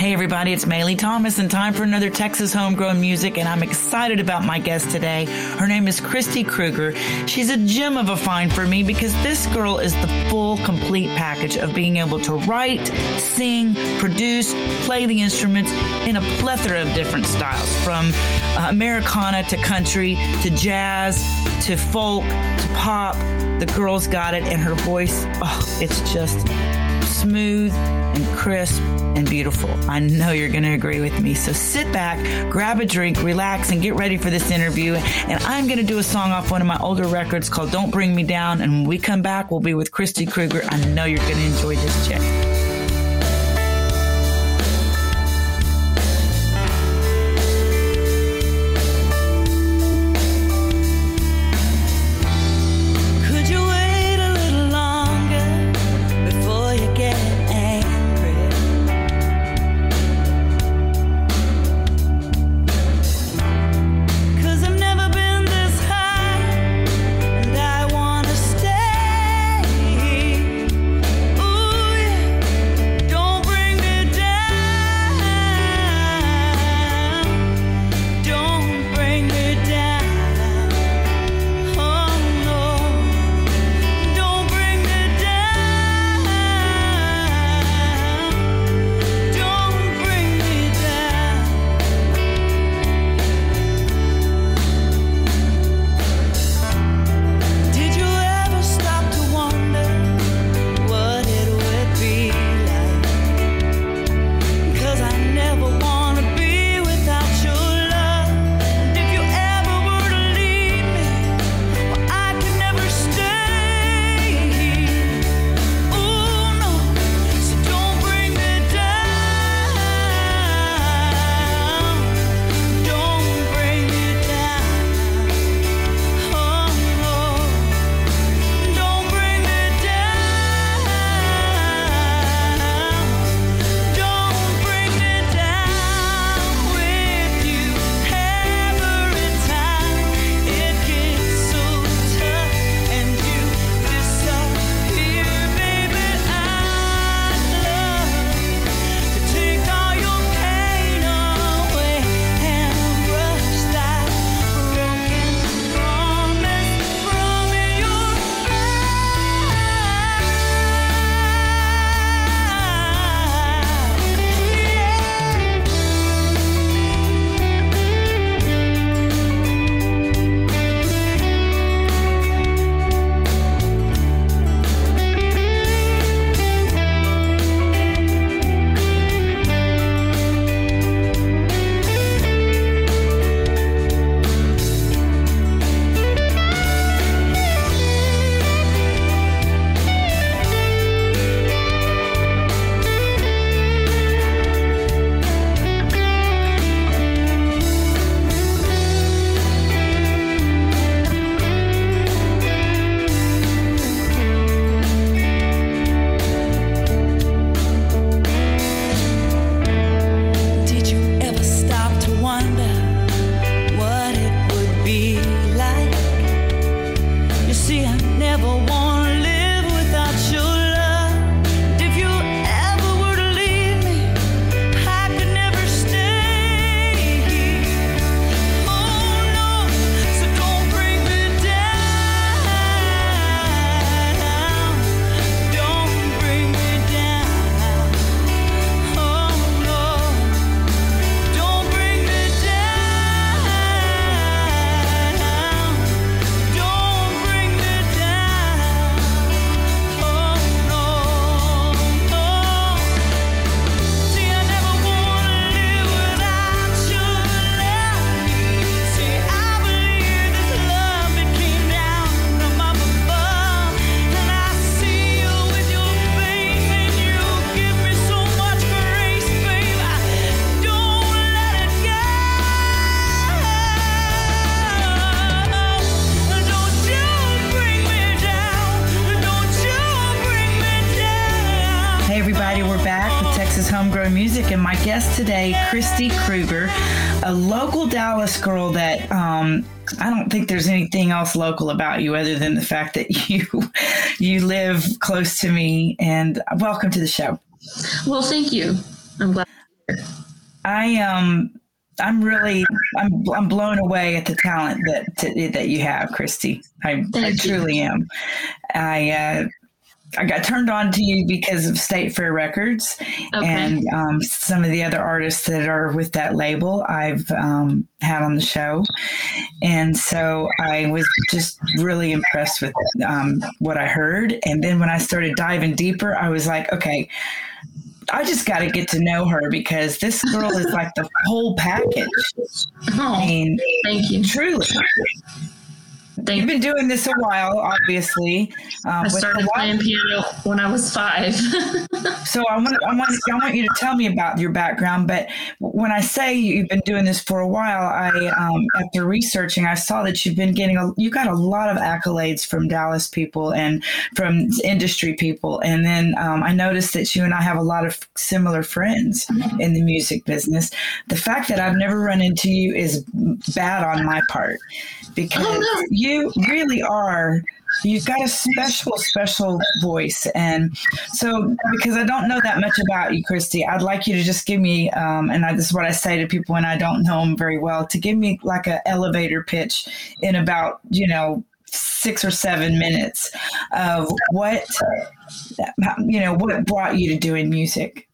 Hey, everybody, it's Maylee Thomas, and time for another Texas homegrown music. And I'm excited about my guest today. Her name is Christy Kruger. She's a gem of a find for me because this girl is the full, complete package of being able to write, sing, produce, play the instruments in a plethora of different styles from uh, Americana to country to jazz to folk to pop. The girl's got it, and her voice, oh, it's just smooth and crisp and beautiful. I know you're going to agree with me. So sit back, grab a drink, relax, and get ready for this interview. And I'm going to do a song off one of my older records called Don't Bring Me Down. And when we come back, we'll be with Christy Kruger. I know you're going to enjoy this chick. Christy Kruger, a local Dallas girl that um, I don't think there's anything else local about you other than the fact that you you live close to me. And welcome to the show. Well, thank you. I'm glad. I um I'm really I'm I'm blown away at the talent that to, that you have, Christy. I, I truly am. I uh, I got turned on to you because of State Fair Records okay. and um, some of the other artists that are with that label I've um, had on the show. And so I was just really impressed with um, what I heard. And then when I started diving deeper, I was like, okay, I just got to get to know her because this girl is like the whole package. Oh, I mean, thank you. Truly. You've been doing this a while, obviously. Um, I started playing piano when I was five. so I want, I want, I want you to tell me about your background. But when I say you've been doing this for a while, I um, after researching, I saw that you've been getting a, you got a lot of accolades from Dallas people and from industry people, and then um, I noticed that you and I have a lot of similar friends in the music business. The fact that I've never run into you is bad on my part because oh, you really are. You've got a special special voice. And so because i don't know that much about you christy i'd like you to just give me um, and I, this is what i say to people when i don't know them very well to give me like an elevator pitch in about you know six or seven minutes of what you know what brought you to doing music.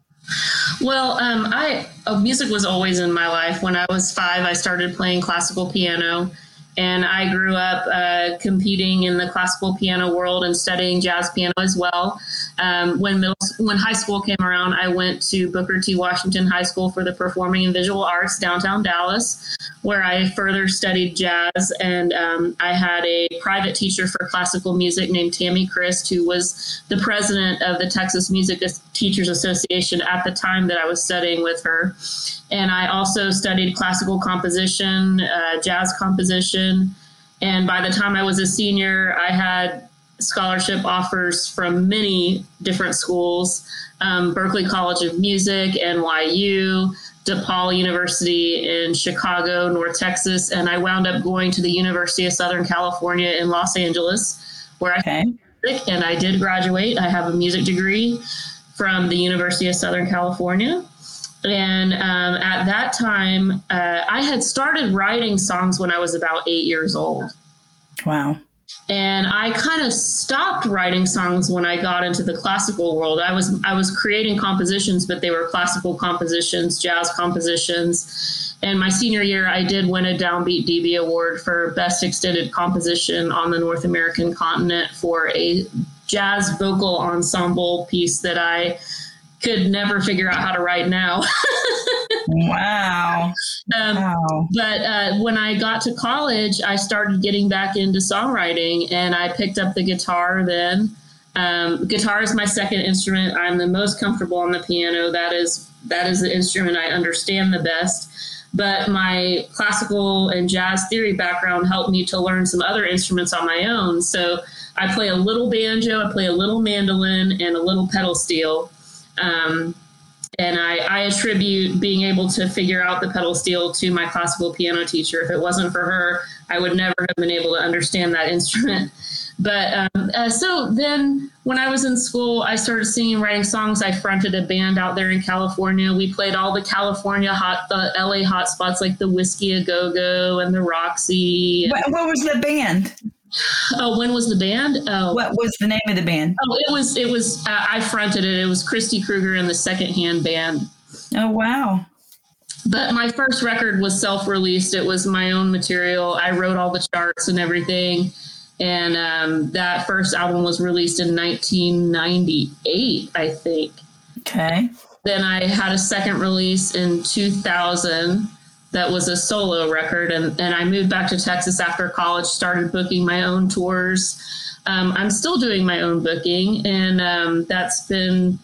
Well, um, I uh, music was always in my life. When I was five, I started playing classical piano and I grew up uh, competing in the classical piano world and studying jazz piano as well. Um, when middle, when high school came around, I went to Booker T. Washington High School for the Performing and Visual Arts downtown Dallas, where I further studied jazz. And um, I had a private teacher for classical music named Tammy Christ, who was the president of the Texas Music Teachers Association at the time that I was studying with her. And I also studied classical composition, uh, jazz composition. And by the time I was a senior, I had scholarship offers from many different schools um, Berklee College of Music, NYU, DePaul University in Chicago, North Texas. And I wound up going to the University of Southern California in Los Angeles, where I and I did graduate. I have a music degree from the University of Southern California. And um, at that time, uh, I had started writing songs when I was about eight years old. Wow. And I kind of stopped writing songs when I got into the classical world. I was I was creating compositions, but they were classical compositions, jazz compositions. And my senior year, I did win a Downbeat DB Award for Best Extended Composition on the North American continent for a jazz vocal ensemble piece that I could never figure out how to write now. wow. Um, wow. But uh, when I got to college, I started getting back into songwriting and I picked up the guitar then. Um, guitar is my second instrument. I'm the most comfortable on the piano. That is that is the instrument I understand the best. But my classical and jazz theory background helped me to learn some other instruments on my own. So I play a little banjo, I play a little mandolin, and a little pedal steel. Um, and I, I, attribute being able to figure out the pedal steel to my classical piano teacher. If it wasn't for her, I would never have been able to understand that instrument. But um, uh, so then when I was in school, I started singing, writing songs. I fronted a band out there in California. We played all the California hot, the LA hot spots like the Whisky a Go Go and the Roxy. What, what was the band? Oh, when was the band? Oh, what was the name of the band? Oh, it was it was uh, I fronted it. It was Christy Kruger and the Second Hand Band. Oh wow! But my first record was self-released. It was my own material. I wrote all the charts and everything, and um, that first album was released in 1998, I think. Okay. Then I had a second release in 2000 that was a solo record. And, and I moved back to Texas after college, started booking my own tours. Um, I'm still doing my own booking, and um, that's been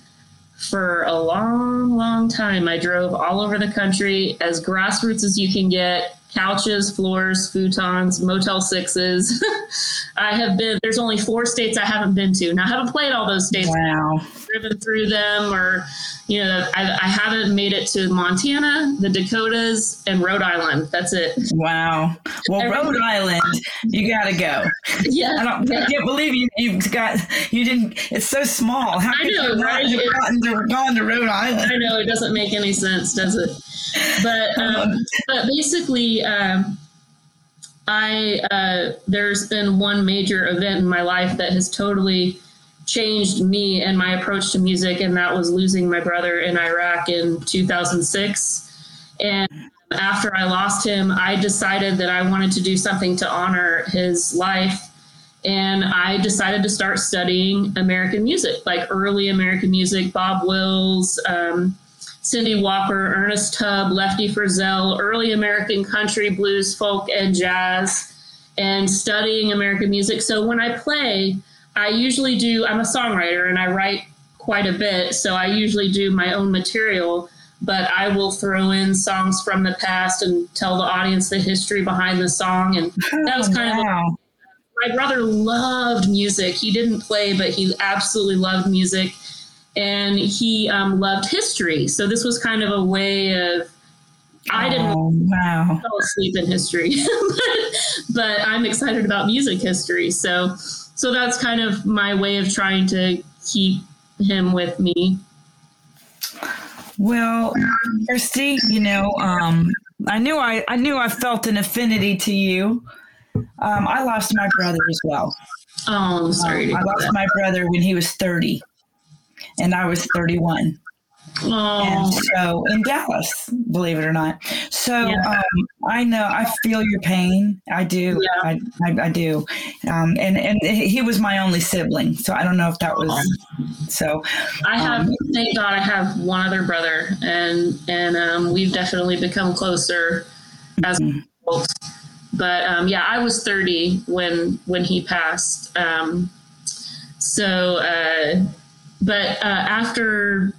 for a long, long time. I drove all over the country as grassroots as you can get. Couches, floors, futons, Motel Sixes. I have been. There's only four states I haven't been to. Now I haven't played all those states. Wow. Driven through them, or you know, I, I haven't made it to Montana, the Dakotas, and Rhode Island. That's it. Wow. Well, Rhode Island, you got to go. Yeah. I, don't, yeah. I can't believe you you've got you didn't. It's so small. How I know, right? have It- gotten to, gone to Rhode Island? I know it doesn't make any sense, does it? But um, but basically, um, I uh, there's been one major event in my life that has totally changed me and my approach to music, and that was losing my brother in Iraq in 2006. And after I lost him, I decided that I wanted to do something to honor his life. And I decided to start studying American music, like early American music, Bob Wills, um, Cindy Walker, Ernest Tubb, Lefty Frizzell, early American country, blues, folk, and jazz, and studying American music. So when I play, I usually do, I'm a songwriter and I write quite a bit. So I usually do my own material, but I will throw in songs from the past and tell the audience the history behind the song. And oh, that was kind of wow. my brother loved music. He didn't play, but he absolutely loved music. And he um, loved history. So this was kind of a way of, I didn't Oh, wow. fall asleep in history, but I'm excited about music history. So, so that's kind of my way of trying to keep him with me. Well, Christy, you know, um, I knew I, I knew I felt an affinity to you. Um, I lost my brother as well. Oh, I'm sorry to I lost that. my brother when he was 30, and I was 31. And so in Dallas, believe it or not. So Yeah. um, I know I feel your pain. I do. Yeah. I, I, I do. Um, and and he was my only sibling, so I don't know if that was so. I have, Um, thank God, I have one other brother, and and um, we've definitely become closer as Mhm. adults. But um, yeah, I was 30 when when he passed. Um, so, uh, but uh, after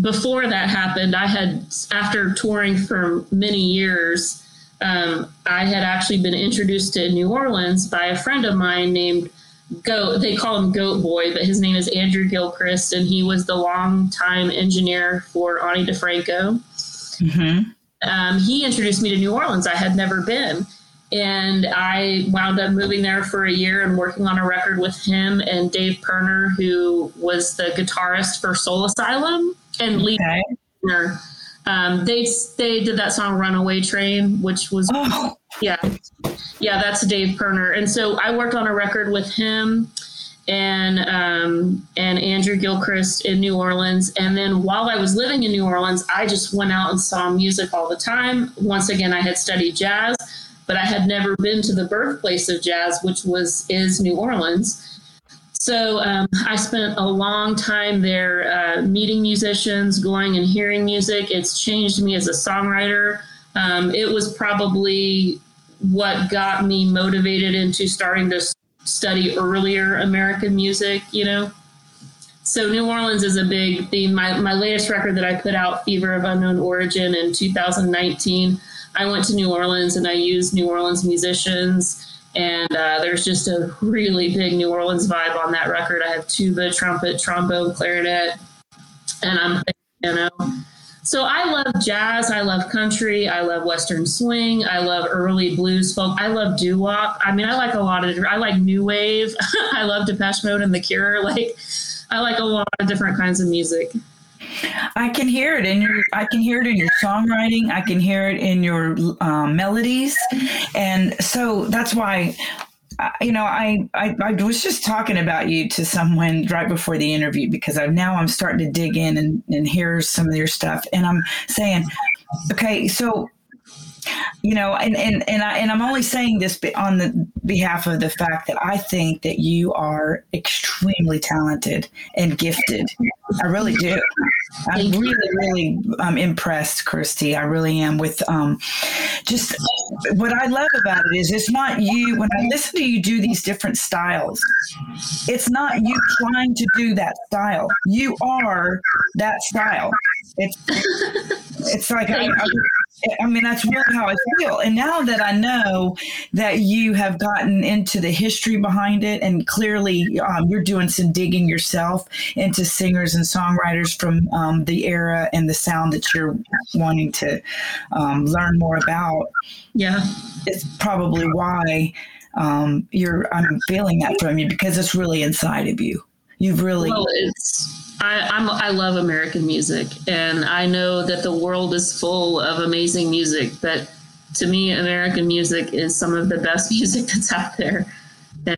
before that happened, I had after touring for many years, um, I had actually been introduced to New Orleans by a friend of mine named Goat. They call him Goat Boy, but his name is Andrew Gilchrist, and he was the longtime engineer for Ani DiFranco hmm um, he introduced me to New Orleans. I had never been. And I wound up moving there for a year and working on a record with him and Dave Pirner, who was the guitarist for Soul Asylum and lead Okay. singer. Um, they they did that song "Runaway Train," which was Oh, yeah, yeah, that's Dave Pirner. And so I worked on a record with him and um, and Andrew Gilchrist in New Orleans. And then while I was living in New Orleans, I just went out and saw music all the time. Once again, I had studied jazz, but I had never been to the birthplace of jazz, which was is New Orleans. So um, I spent a long time there uh, meeting musicians, going and hearing music. It's changed me as a songwriter. Um, it was probably what got me motivated into starting to study earlier American music, you know. So New Orleans is a big theme. My, my latest record that I put out, Fever of Unknown Origin, in 2019, I went to New Orleans and I used New Orleans musicians. And uh, there's just a really big New Orleans vibe on that record. I have tuba, trumpet, trombone, clarinet, and I'm know. So I love jazz. I love country. I love Western swing. I love early blues folk. I love doo wop. I mean, I like a lot of. I like new wave. I love Depeche Mode and The Cure. Like, I like a lot of different kinds of music. I can hear it in your. I can hear it in your songwriting. I can hear it in your um, melodies, and so that's why. You know, I, I I was just talking about you to someone right before the interview because I now I'm starting to dig in and, and hear some of your stuff, and I'm saying, okay, so you know, and and and I and I'm only saying this on the behalf of the fact that I think that you are extremely talented and gifted. I really do. I'm really, really um, impressed, Christy. I really am with um, just what I love about it is it's not you. When I listen to you do these different styles, it's not you trying to do that style. You are that style. It's it's like I, I, I mean, that's really how I feel. And now that I know that you have gotten into the history behind it, and clearly um, you're doing some digging yourself into singers and songwriters from um, the era and the sound that you're wanting to um, learn more about. Yeah. It's probably why um, you're, I'm feeling that from you because it's really inside of you. You've really. Well, it's I, I'm, I love American music, and I know that the world is full of amazing music. But to me, American music is some of the best music that's out there. And,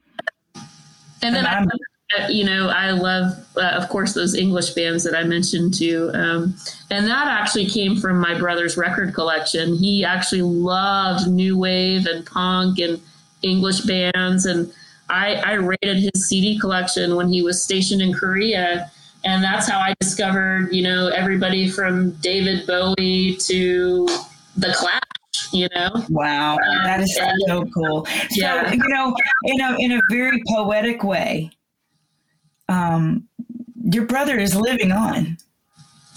and then I, you know, I love, uh, of course, those English bands that I mentioned too. Um, and that actually came from my brother's record collection. He actually loved new wave and punk and English bands, and I, I rated his CD collection when he was stationed in Korea and that's how I discovered, you know, everybody from David Bowie to the Clash. You know, wow, um, that is so cool. Yeah, so, you know, in a in a very poetic way, um, your brother is living on.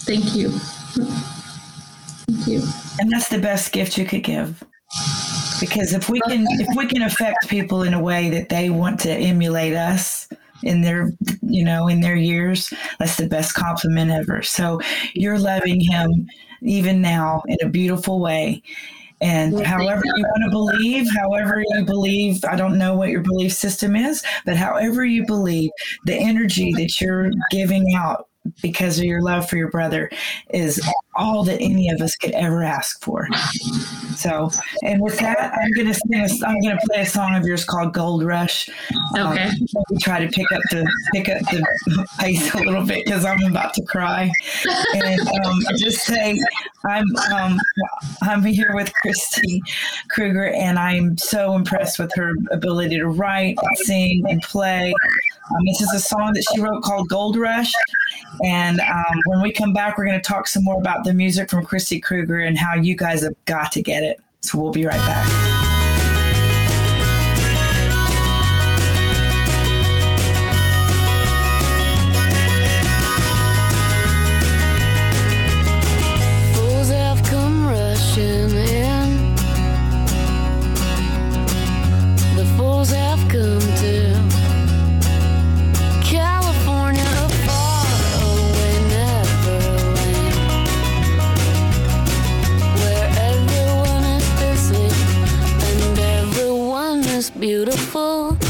Thank you. Thank you. And that's the best gift you could give. Because if we can if we can affect people in a way that they want to emulate us, in their you know in their years that's the best compliment ever. So you're loving him even now in a beautiful way. And however you want to believe, however you believe, I don't know what your belief system is, but however you believe, the energy that you're giving out because of your love for your brother is all that any of us could ever ask for. So, and with that, I'm gonna sing. A, I'm gonna play a song of yours called "Gold Rush." Okay. Um, try to pick up the pick up the pace a little bit because I'm about to cry. And um, just say, I'm um, I'm here with Christy Kruger, and I'm so impressed with her ability to write, and sing, and play. Um, this is a song that she wrote called Gold Rush. And um, when we come back, we're going to talk some more about the music from Christy Kruger and how you guys have got to get it. So we'll be right back. beautiful.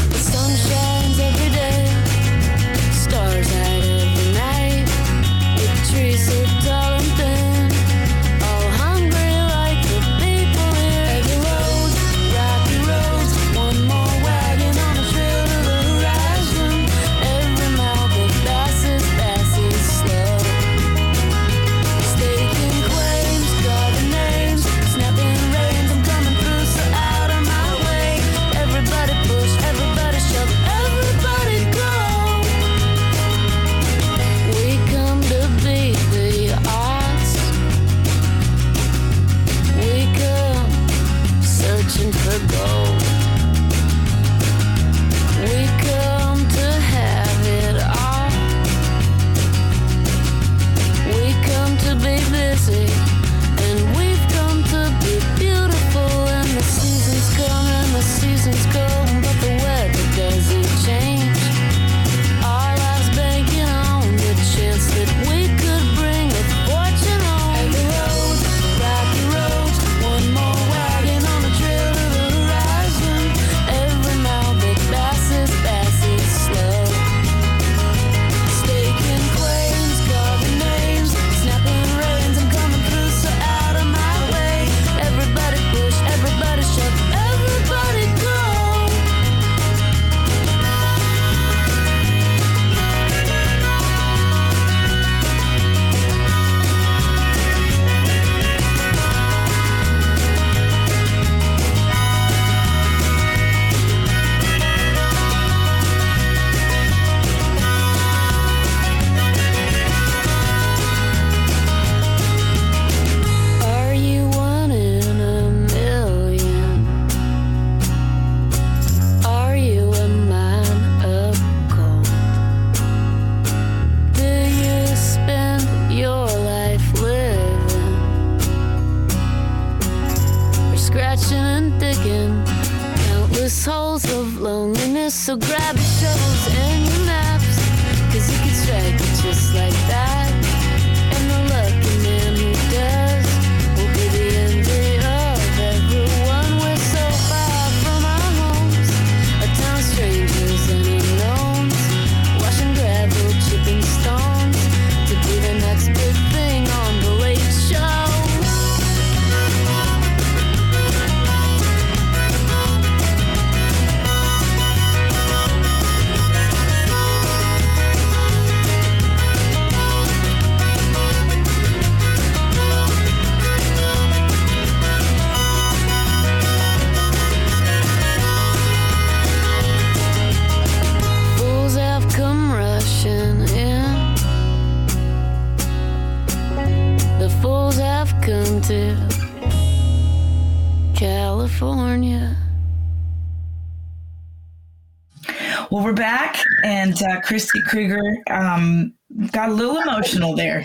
Christy Kruger um, got a little emotional there,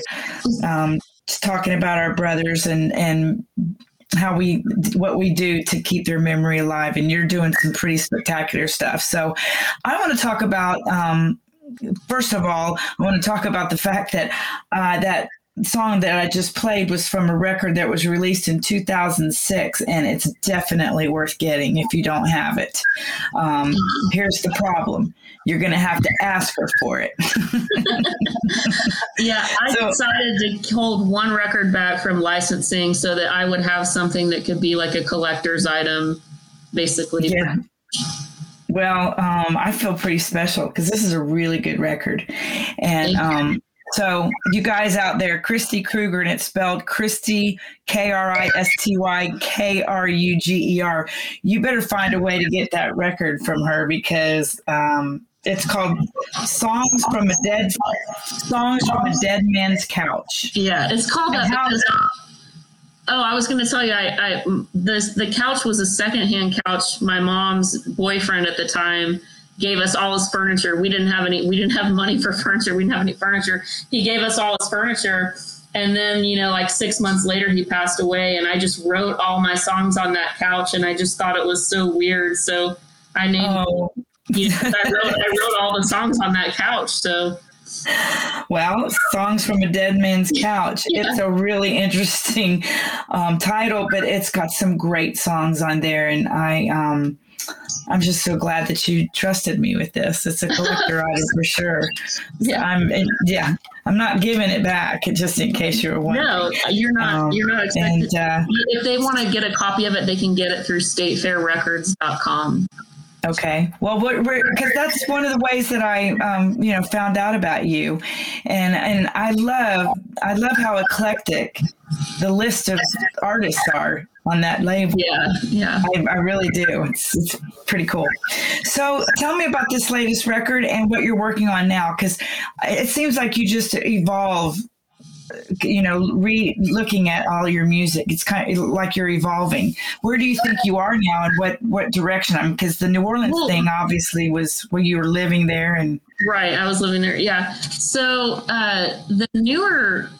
um, just talking about our brothers and and how we what we do to keep their memory alive. And you're doing some pretty spectacular stuff. So, I want to talk about. Um, First of all, I want to talk about the fact that uh, that song that I just played was from a record that was released in 2006, and it's definitely worth getting if you don't have it. Um, here's the problem you're going to have to ask her for it. Yeah, I So- decided to hold one record back from licensing so that I would have something that could be like a collector's item, basically. yeah. Well, um, I feel pretty special because this is a really good record. And um, so, you guys out there, Christy Kruger, and it's spelled Christy, K R I S T Y K R U G E R. You better find a way to get that record from her because um, it's called Songs from a Dead Songs from a Dead Man's Couch. Yeah, it's called that how- because. Oh, I was going to tell you, I, I this the couch was a secondhand couch. My mom's boyfriend at the time gave us all his furniture. We didn't have any. We didn't have money for furniture. We didn't have any furniture. He gave us all his furniture, and then you know, like six months later, he passed away. And I just wrote all my songs on that couch, and I just thought it was so weird. So I named. Oh, You know, I wrote I wrote all the songs on that couch. So Well, Songs from a Dead Man's Couch. It's a really interesting um, title, but it's got some great songs on there. And I, um, I'm just so glad that you trusted me with this. It's a collector item for sure. Yeah. I'm, and, yeah, I'm not giving it back just in case you were wondering. no, you're not. Um, you're not expected. And uh, if they want to get a copy of it, they can get it through statefairrecords.com. Okay. Well, because that's one of the ways that I, um, you know, found out about you, and and I love I love how eclectic the list of artists are on that label. Yeah, yeah. I, I really do. It's, it's pretty cool. So, tell me about this latest record and what you're working on now, because it seems like you just evolve. You know, re looking at all your music, it's kind of like you're evolving. Where do you think you are now, and what what direction? I'm because the New Orleans Well- thing obviously was where you were living there, and Right. I was living there. Yeah. So uh, the newer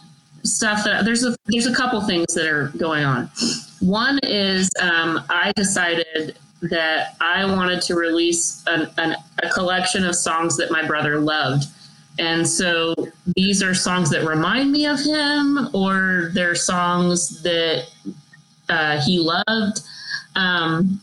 stuff that there's a there's a couple things that are going on. One is um, I decided that I wanted to release an, an, a collection of songs that my brother loved. And so these are songs that remind me of him, or they're songs that uh, he loved. Um,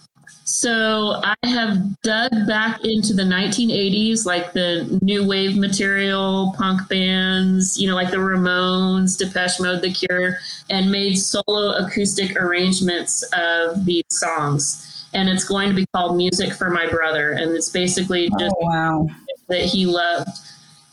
so I have dug back into the 1980s, like the new wave material, punk bands, you know, like the Ramones, Depeche Mode, The Cure, and made solo acoustic arrangements of these songs. And it's going to be called Music for My Brother. And it's basically just oh wow, that he loved.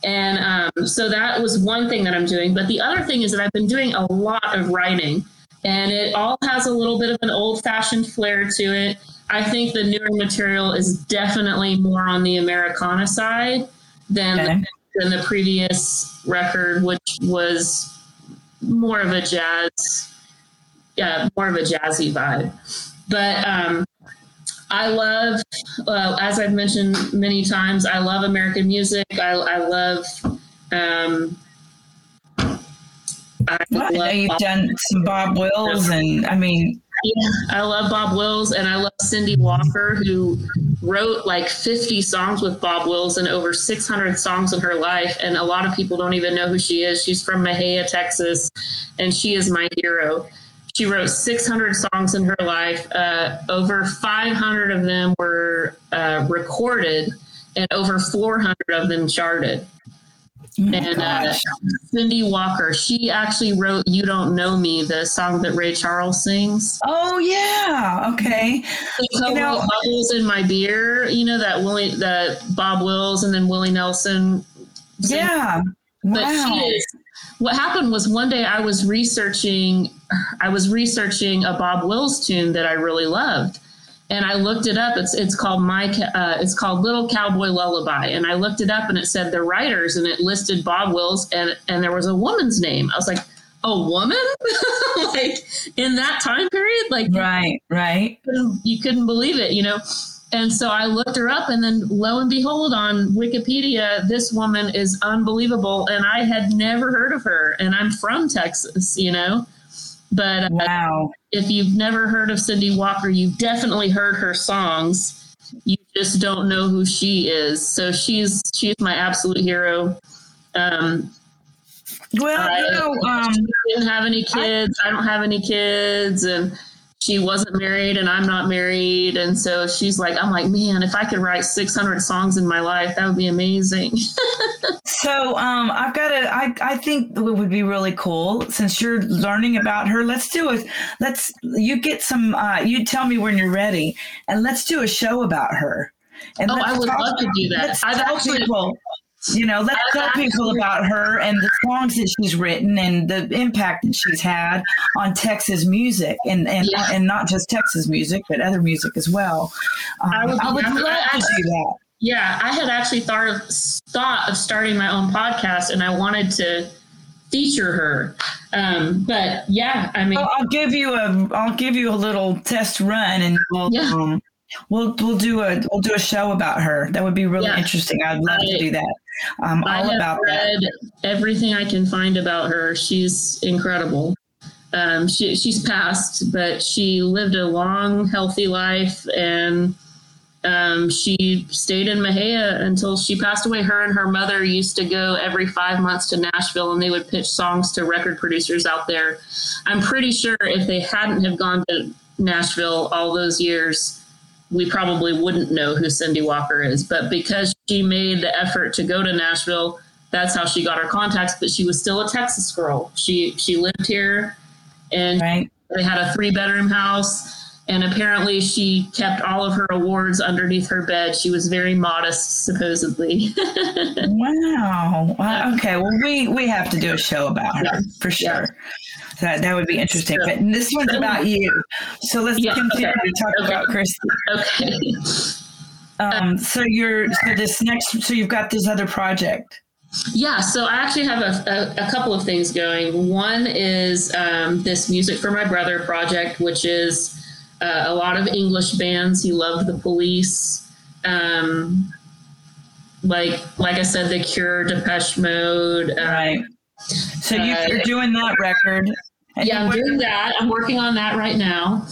And um, so that was one thing that I'm doing. But the other thing is that I've been doing a lot of writing, and it all has a little bit of an old fashioned flair to it. I think the newer material is definitely more on the Americana side than, Okay. than the previous record, which was more of a jazz, yeah, more of a jazzy vibe. But um, I love, uh, as I've mentioned many times, I love American music. I, I love. Um, I Well, I know love you've done some Bob Wills, and I mean, Yeah, I love Bob Wills and I love Cindy Walker, who wrote like 50 songs with Bob Wills and over 600 songs in her life. And a lot of people don't even know who she is. She's from Mexia, Texas, and she is my hero. She wrote 600 songs in her life. Uh, over 500 of them were uh, recorded, and over 400 of them charted. Oh and uh, Cindy Walker, she actually wrote "You Don't Know Me," the song that Ray Charles sings. Oh yeah, okay. You know, bubbles in my beer. You know that Willie, that Bob Wills, and then Willie Nelson. Yeah. But Wow. she is. What happened was one day I was researching, I was researching a Bob Wills tune that I really loved, and I looked it up. It's it's called my uh, it's called Little Cowboy Lullaby, and I looked it up and it said the writers and it listed Bob Wills and and there was a woman's name. I was like, a woman, like in that time period, like Right, right. couldn't, you couldn't believe it, you know. And so I looked her up, and then lo and behold, on Wikipedia, this woman is unbelievable, and I had never heard of her. And I'm from Texas, you know. But uh, Wow. if you've never heard of Cindy Walker, you've definitely heard her songs. You just don't know who she is. So she's she's my absolute hero. Um, Well, I- you know, um, didn't have any kids. I don't have any kids, and she wasn't married, and I'm not married, and so she's like, I'm like, man, if I could write 600 songs in my life, that would be amazing. So um, I've got a. I I think it would be really cool since you're learning about her. Let's do it. Let's you get some. Uh, you tell me when you're ready, and let's do a show about her. And Oh, I would love to do that. I've actually- people. You know, let's tell people about her and the songs that she's written and the impact that she's had on Texas music and and, Yeah. and not just Texas music, but other music as well. Um, I would I would love- to do that. yeah, I had actually thought of thought of starting my own podcast, and I wanted to feature her. Um, but yeah, I mean, Well, I'll give you a I'll give you a little test run, and we'll Yeah. um, we'll we'll do a we'll do a show about her. That would be really Yeah. interesting. I'd love to do that. I'm I all have about that. everything I can find about her. She's incredible. Um, she, she's passed, but she lived a long, healthy life, and um, she stayed in Mexia until she passed away. Her and her mother used to go every five months to Nashville, and they would pitch songs to record producers out there. I'm pretty sure if they hadn't have gone to Nashville all those years, we probably wouldn't know who Cindy Walker is. But because she made the effort to go to Nashville, that's how she got her contacts. But she was still a Texas girl. She she lived here, and Right? they had a three bedroom house. And apparently, she kept all of her awards underneath her bed. She was very modest, supposedly. Wow. Okay. Well, we we have to do a show about her Yeah. for Yeah. That that would be interesting. Yeah. But this one's about you. So let's Yeah, continue okay. to talk Okay. about Christy. okay. Um, so you're so this next so you've got this other project. Yeah, so I actually have a, a, a couple of things going. One is um, this Music for My Brother project, which is uh, a lot of English bands. He loved the police. Um, like like I said, The Cure, Depeche Mode. Uh, Right. So you, Uh, you're doing that record. And Yeah, I'm doing that. I'm working on that right now.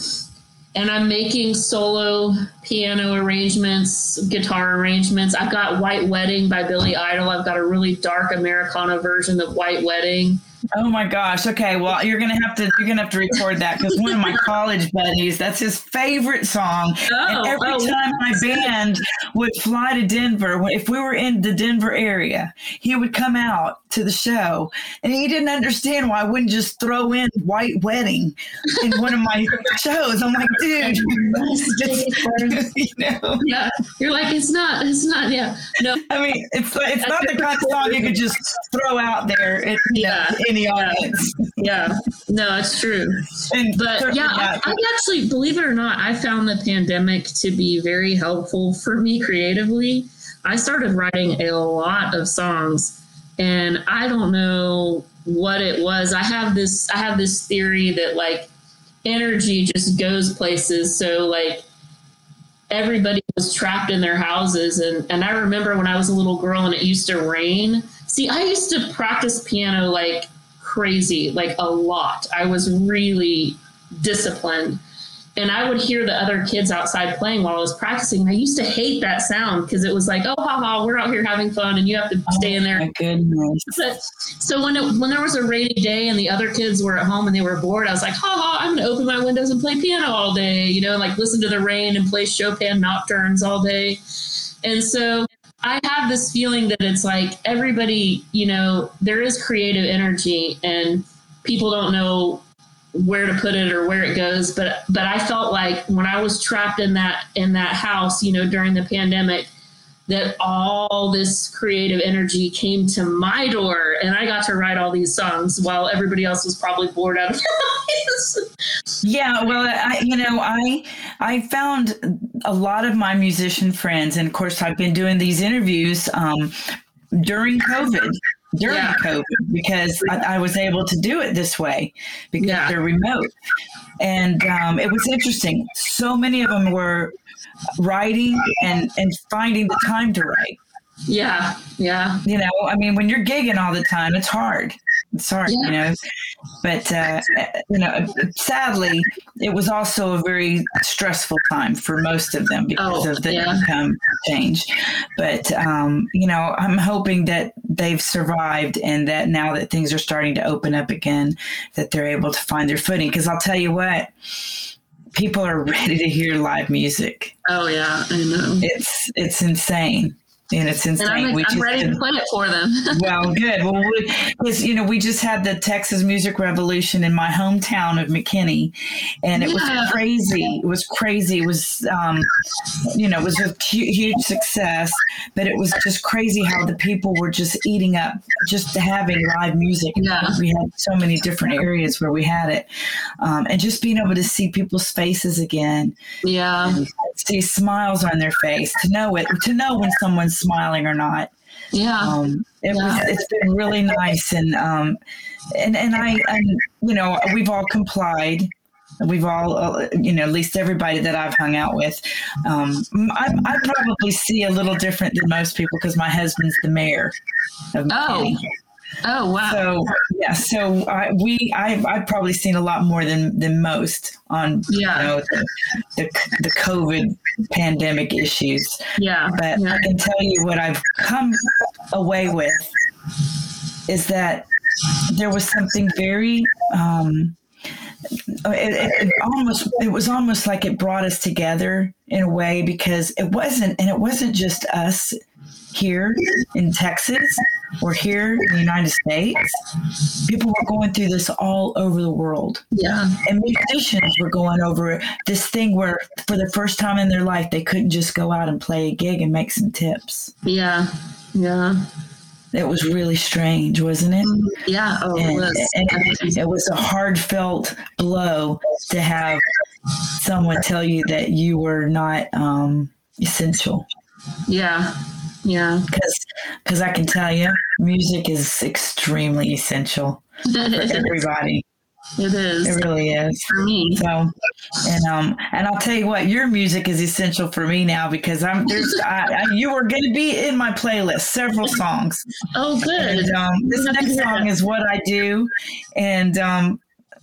And I'm making solo piano arrangements, guitar arrangements. I've got White Wedding by Billy Idol. I've got a really dark Americana version of White Wedding. Oh my gosh. Okay. Well, you're gonna have to you're gonna have to record that because one of my college buddies, that's his favorite song. Oh, and every oh. time my band would fly to Denver, if we were in the Denver area, he would come out to the show, and he didn't understand why I wouldn't just throw in White Wedding in one of my shows. I'm like, dude, you know. Yeah, you're like it's not, it's not. Yeah, no, I mean, it's it's not the kind of song you could just throw out there at you know, Yeah. any audience. yeah, no, it's true. And But yeah, I, I actually, believe it or not, I found the pandemic to be very helpful for me creatively. I started writing a lot of songs, and I don't know what it was. I have this, I have this theory that like energy just goes places. So like everybody was trapped in their houses, and and I remember when I was a little girl and it used to rain. See, I used to practice piano like crazy, like a lot. I was really disciplined. And I would hear the other kids outside playing while I was practicing. And I used to hate that sound because it was like, oh, ha, ha, we're out here having fun and you have to oh stay in there. My goodness. But, so when it, when there was a rainy day and the other kids were at home and they were bored, I was like, ha ha, I'm going to open my windows and play piano all day, you know, and like listen to the rain and play Chopin nocturnes all day. And so I have this feeling that it's like everybody, you know, there is creative energy and people don't know where to put it or where it goes but but i felt like when i was trapped in that in that house you know during the pandemic that all this creative energy came to my door and i got to write all these songs while everybody else was probably bored out of their lives Yeah, well, I, you know, I I found a lot of my musician friends, and of course, I've been doing these interviews um, during COVID. During Yeah. COVID, because I, I was able to do it this way because Yeah. they're remote, and um, it was interesting. So many of them were writing and and finding the time to write. yeah yeah You know, I mean, when you're gigging all the time, it's hard. It's hard, you know. But uh, you know, sadly, it was also a very stressful time for most of them because Oh, of the yeah. income change. But um, you know, I'm hoping that they've survived and that now that things are starting to open up again, that they're able to find their footing. Because I'll tell you what, people are ready to hear live music. oh yeah i know It's it's insane. And it's insane. and i'm, We I'm just ready did- to play it for them well, good. Well, because you know, we just had the Texas Music Revolution in my hometown of McKinney, and it Yeah. was crazy. It was crazy. It was, um, you know, it was a huge success, but it was just crazy how the people were just eating up just having live music. Yeah. We had so many different areas where we had it, um, and just being able to see people's faces again yeah see smiles on their face to know it to know when someone's smiling or not. Yeah. Um, it was Yeah. it's been really nice and um, and and I and you know we've all complied. We've all uh, you know at least everybody that I've hung out with. Um, I, I probably see a little different than most people because my husband's the mayor of Oh. Oh wow so yeah so I, we I, I've probably seen a lot more than than most on Yeah. you know the, the the COVID pandemic issues yeah but yeah. I can tell you what I've come away with is that there was something very um, it, it, it almost it was almost like it brought us together in a way because it wasn't and it wasn't just us here in Texas or here in the United States. People were going through this all over the world. Yeah. And musicians were going over this thing where for the first time in their life they couldn't just go out and play a gig and make some tips. Yeah. Yeah. It was really strange wasn't it? Yeah. Oh it was. and it was a heartfelt blow to have someone tell you that you were not um, essential. Yeah yeah. Because because i can tell you music is extremely essential for everybody. It is. It really is. For me. So, and um, and I'll tell you what, your music is essential for me now because I'm there's I, I, you are going to be in my playlist, several songs. oh good. And um, this next song is what I do, and um,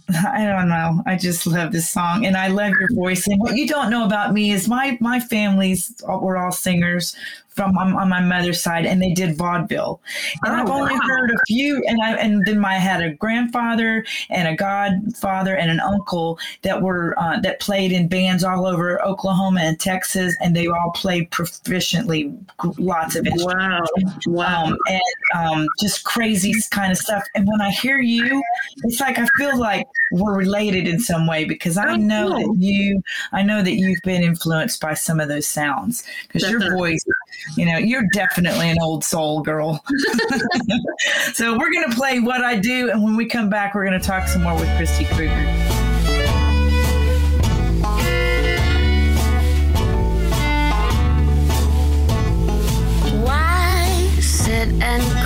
I don't know, I just love this song, and I love your voice. And what you don't know about me is my my family's we're all singers from on, on my mother's side, and they did vaudeville. And Oh, I've only wow. heard a few, and I and then I had a grandfather and a godfather and an uncle that were uh, that played in bands all over Oklahoma and Texas, and they all played proficiently lots of instruments wow wow um, and um, just crazy kind of stuff. And when I hear you, it's like I feel like we're related in some way because I Oh, know that you, I know that you've been influenced by some of those sounds because your voice, you know, you're definitely an old soul girl. so we're gonna play what I do, and when we come back, we're gonna talk some more with Christy sit and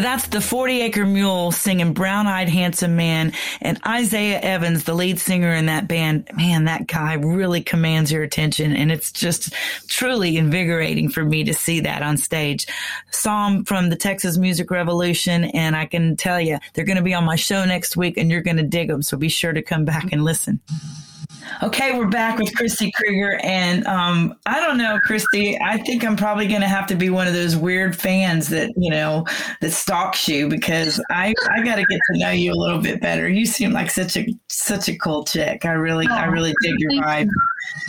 that's the 40 Acre Mule singing Brown Eyed Handsome Man and Isaiah Evans, the lead singer in that band. Man, that guy really commands your attention and it's just truly invigorating for me to see that on stage. Him from the Texas Music Revolution and I can tell you they're going to be on my show next week and you're going to dig them. So be sure to come back and listen. Okay, we're back with Christy Kruger, and um, I don't know, Christy. I think I'm probably going to have to be one of those weird fans that you know that stalks you because I I got to get to know you a little bit better. You seem like such a such a cool chick. I really I really dig your vibe.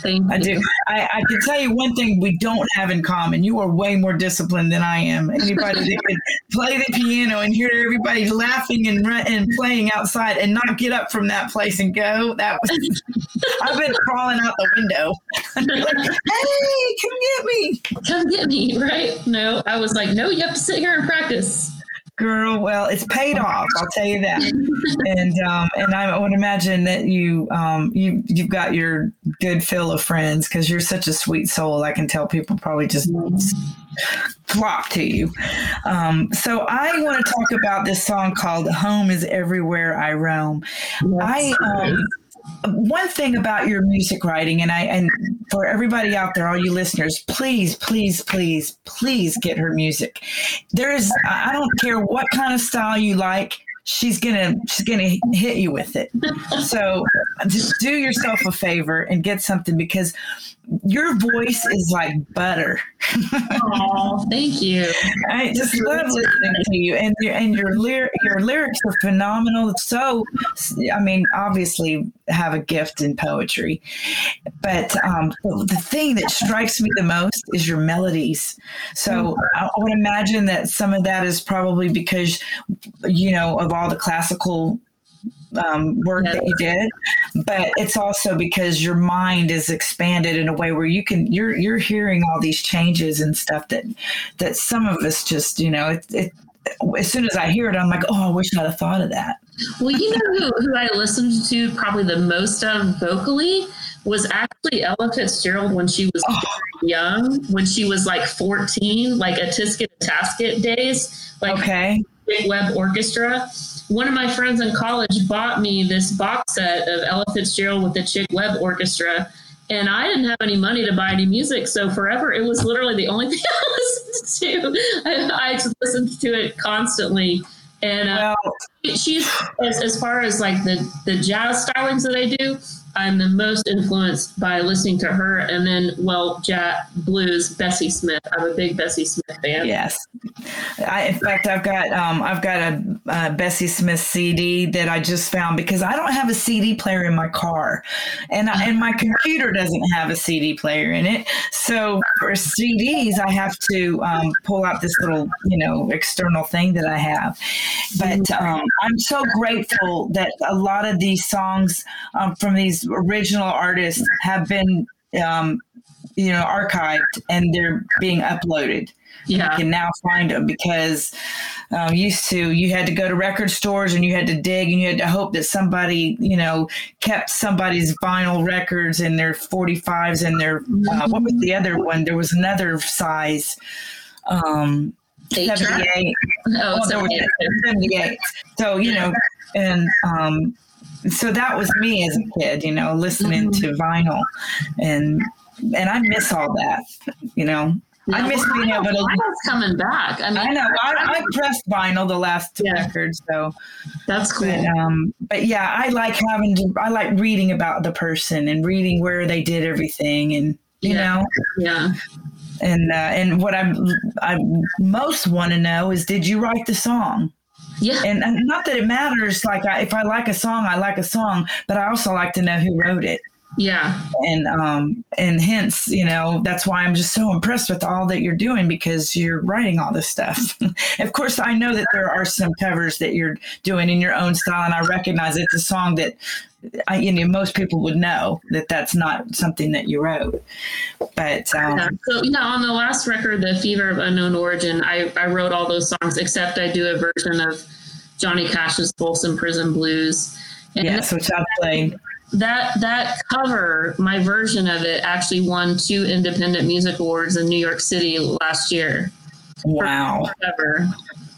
Thank I do. I, I can tell you one thing we don't have in common. You are way more disciplined than I am. Anybody that could play the piano and hear everybody laughing and run, and playing outside and not get up from that place and go. That was. I've been crawling out the window. like, hey, come get me, come get me, right? No, I was like, no, you have to sit here and practice. Girl, well, it's paid off. I'll tell you that. and um, and I would imagine that you um, you you've got your good fill of friends because you're such a sweet soul. I can tell people probably just flock to you. Um, so I want to talk about this song called "Home Is Everywhere I Roam." I um, one thing about your music writing and i and for everybody out there all you listeners please please please please get her music. There is i don't care what kind of style you like she's gonna she's gonna hit you with it. So just do yourself a favor and get something because your voice is like butter. oh, thank you. I just love listening to you, and your and your lyric your lyrics are phenomenal. So, I mean, obviously have a gift in poetry, but um, the thing that strikes me the most is your melodies. So I would imagine that some of that is probably because you know of all the classical um, work yes. that you did, but it's also because your mind is expanded in a way where you can you're you're hearing all these changes and stuff that that some of us just you know it, it as soon as I hear it, I'm like, oh, I wish I'd have thought of that. Well, you know who, who I listened to probably the most of vocally was actually Ella Fitzgerald when she was oh. young, when she was like 14, like a Tisket Tasket days, like okay. Chick Webb Orchestra one of my friends in college bought me this box set of Ella Fitzgerald with the Chick Webb Orchestra. And I didn't have any money to buy any music, so forever it was literally the only thing I listened to. I, I just listened to it constantly. And uh, well, she's as, as far as like the the jazz stylings that I do, I'm the most influenced by listening to her, and then well, jazz blues, Bessie Smith. I'm a big Bessie Smith fan. Yes, I, in fact, I've got um, I've got a, a, Bessie Smith CD that I just found because I don't have a CD player in my car, and I, and my computer doesn't have a CD player in it. So for CDs, I have to um, pull out this little you know external thing that I have. But um, I'm so grateful that a lot of these songs um, from these original artists have been, um, you know, archived and they're being uploaded. Yeah. You can now find them because um, used to you had to go to record stores and you had to dig and you had to hope that somebody you know kept somebody's vinyl records and their 45s and their uh, what was the other one there was another size um 78 oh, oh 78. 78 so you know and um so that was me as a kid, you know, listening mm-hmm. to vinyl, and and I miss all that, you know. Yeah, I miss being able to. Vinyl's coming back. I mean, I know. I, I pressed vinyl the last two yeah. records, so that's cool. But, um, but yeah, I like having to. I like reading about the person and reading where they did everything, and you yeah. know, yeah. And uh, and what I I most want to know is, did you write the song? Yeah. And, and not that it matters. Like, I, if I like a song, I like a song, but I also like to know who wrote it. Yeah. And um and hence, you know, that's why I'm just so impressed with all that you're doing because you're writing all this stuff. of course, I know that there are some covers that you're doing in your own style and I recognize it's a song that I, you know, most people would know that that's not something that you wrote. But um, yeah. so yeah, on the last record, the Fever of Unknown Origin, I, I wrote all those songs except I do a version of Johnny Cash's Folsom Prison Blues. And yes, which I played. That that cover, my version of it, actually won two independent music awards in New York City last year. Wow.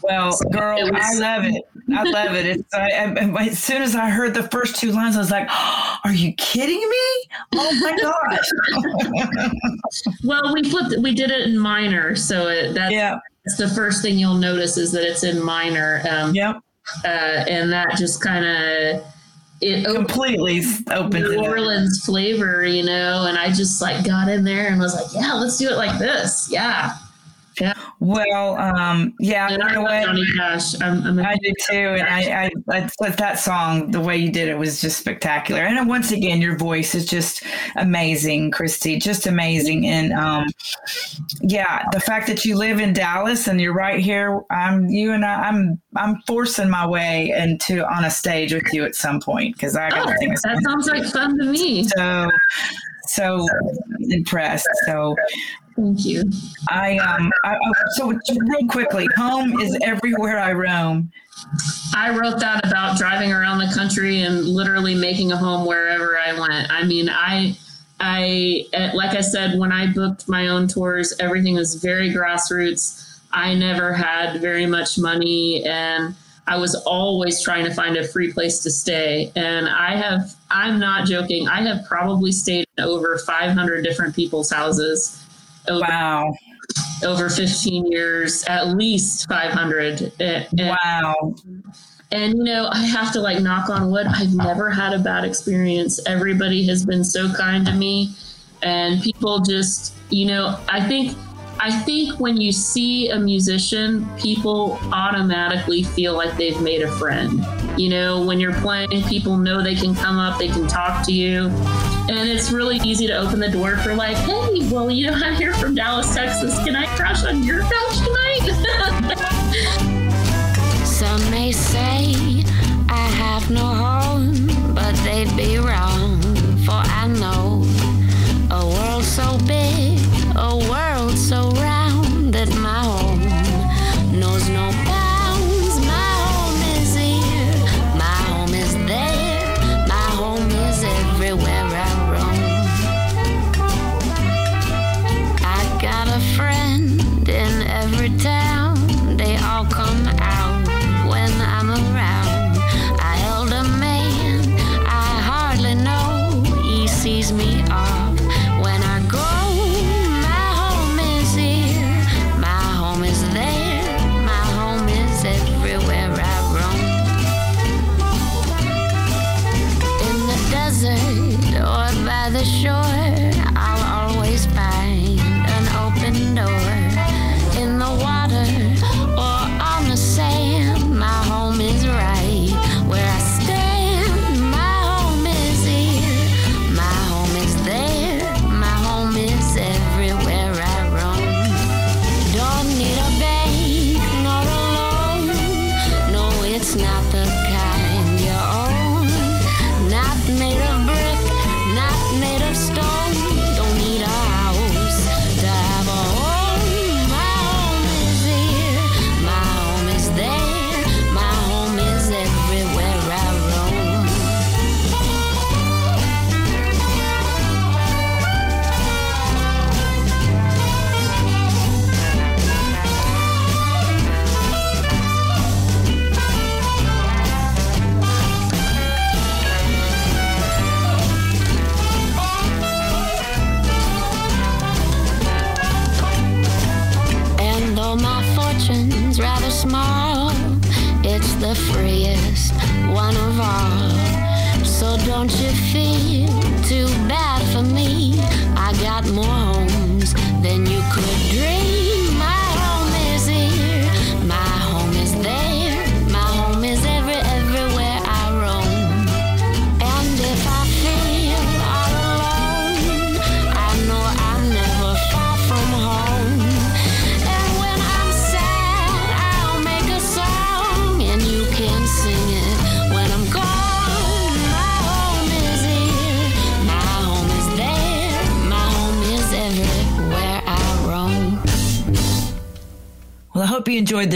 Well, girl, was- I love it. I love it. It's I, I, as soon as I heard the first two lines, I was like, "Are you kidding me? Oh my gosh!" Well, we flipped. We did it in minor, so it, that's, yeah, that's the first thing you'll notice is that it's in minor, um, yep. uh, and that just kind of it opened Completely open New. Orleans flavor, you know. And I just like got in there and was like, "Yeah, let's do it like this." Yeah, Well, um, yeah, and you I know what? Johnny Cash. I'm, I'm I do too, and I, I, I, that song, the way you did it was just spectacular. And once again, your voice is just amazing, Christy, just amazing. And um, yeah, the fact that you live in Dallas and you're right here, I'm you and I, I'm, I'm forcing my way into on a stage with you at some point because I got Oh, think that sounds like fun to me. so, so impressed. So Thank you. I, um, I, I- so real quickly, home is everywhere I roam. I wrote that about driving around the country and literally making a home wherever I went. I mean, I, I, eh, like I said, when I booked my own tours, everything was very grassroots. I never had very much money and I was always trying to find a free place to stay. And I have, I'm not joking, I have probably stayed in over 500 different people's houses over, Wow. over 15 years, at least 500. Eh, And- Wow. and you know, I have to like knock on wood. I've never had a bad experience. Everybody has been so kind to me, and people just, you know, I think, I think when you see a musician, people automatically feel like they've made a friend. You know, when you're playing, people know they can come up, they can talk to you. And it's really easy to open the door for like, hey, well, you know, I'm here from Dallas, Texas. Can I crash on your couch tonight? Some may say I have no home, but they'd be wrong. For I know a world so big, a world so round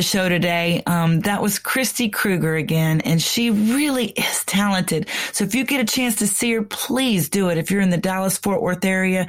the show today. Um, that was Christy Kruger again, and she really is talented. So if you get a chance to see her, please do it. If you're in the Dallas Fort Worth area,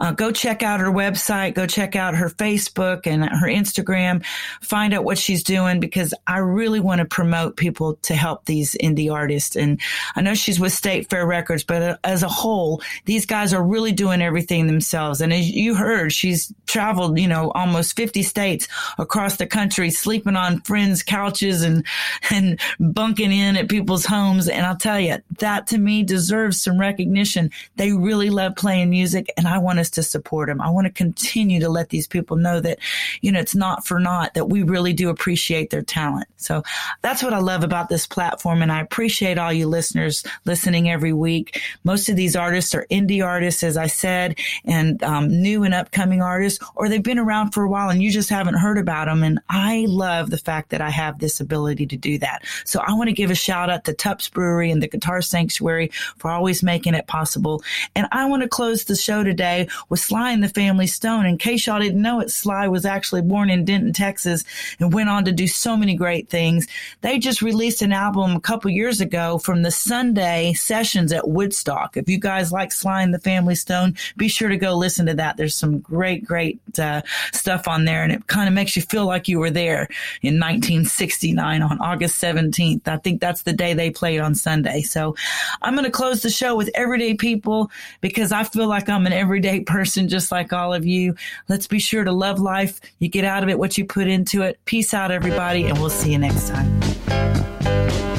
uh, go check out her website, go check out her Facebook and her Instagram, find out what she's doing because I really want to promote people to help these indie artists. And I know she's with State Fair Records, but uh, as a whole, these guys are really doing everything themselves. And as you heard, she's traveled, you know, almost 50 states across the country, sleeping on friends' couches and, and bunking in at people's homes. And I'll tell you, that to me deserves some recognition. They really love playing music and I want us to support them. I want to continue to let these people know that, you know, it's not for naught that we really do appreciate their talent. So that's what I love about this platform. And I appreciate all you listeners listening every week. Most of these artists are indie artists, as I said, and um, new and upcoming artists, or they've been around for a while and you just haven't heard about them. And I love the fact that I have this ability to do that. So I want to give a shout out to TUPPS Brewery and the Guitar Sanctuary for always making it possible. And I want to close the show today with Sly and the Family Stone. In case y'all didn't know it, Sly was actually born in Denton, Texas and went on to do so many great things. They just released an album a couple years ago from the Sunday sessions at Woodstock. If you guys like Sly and the Family Stone, be sure to go listen to that. There's some great, great uh, stuff on there and it kind of makes you feel like you were there in 1969 on August 17th. I think that's the day they played on Sunday. So I'm going to close the show with everyday people because I feel like I'm an everyday person just like all of you. Let's be sure to love life. You get out of it what you put into it. Peace out, everybody, and we'll see you next time.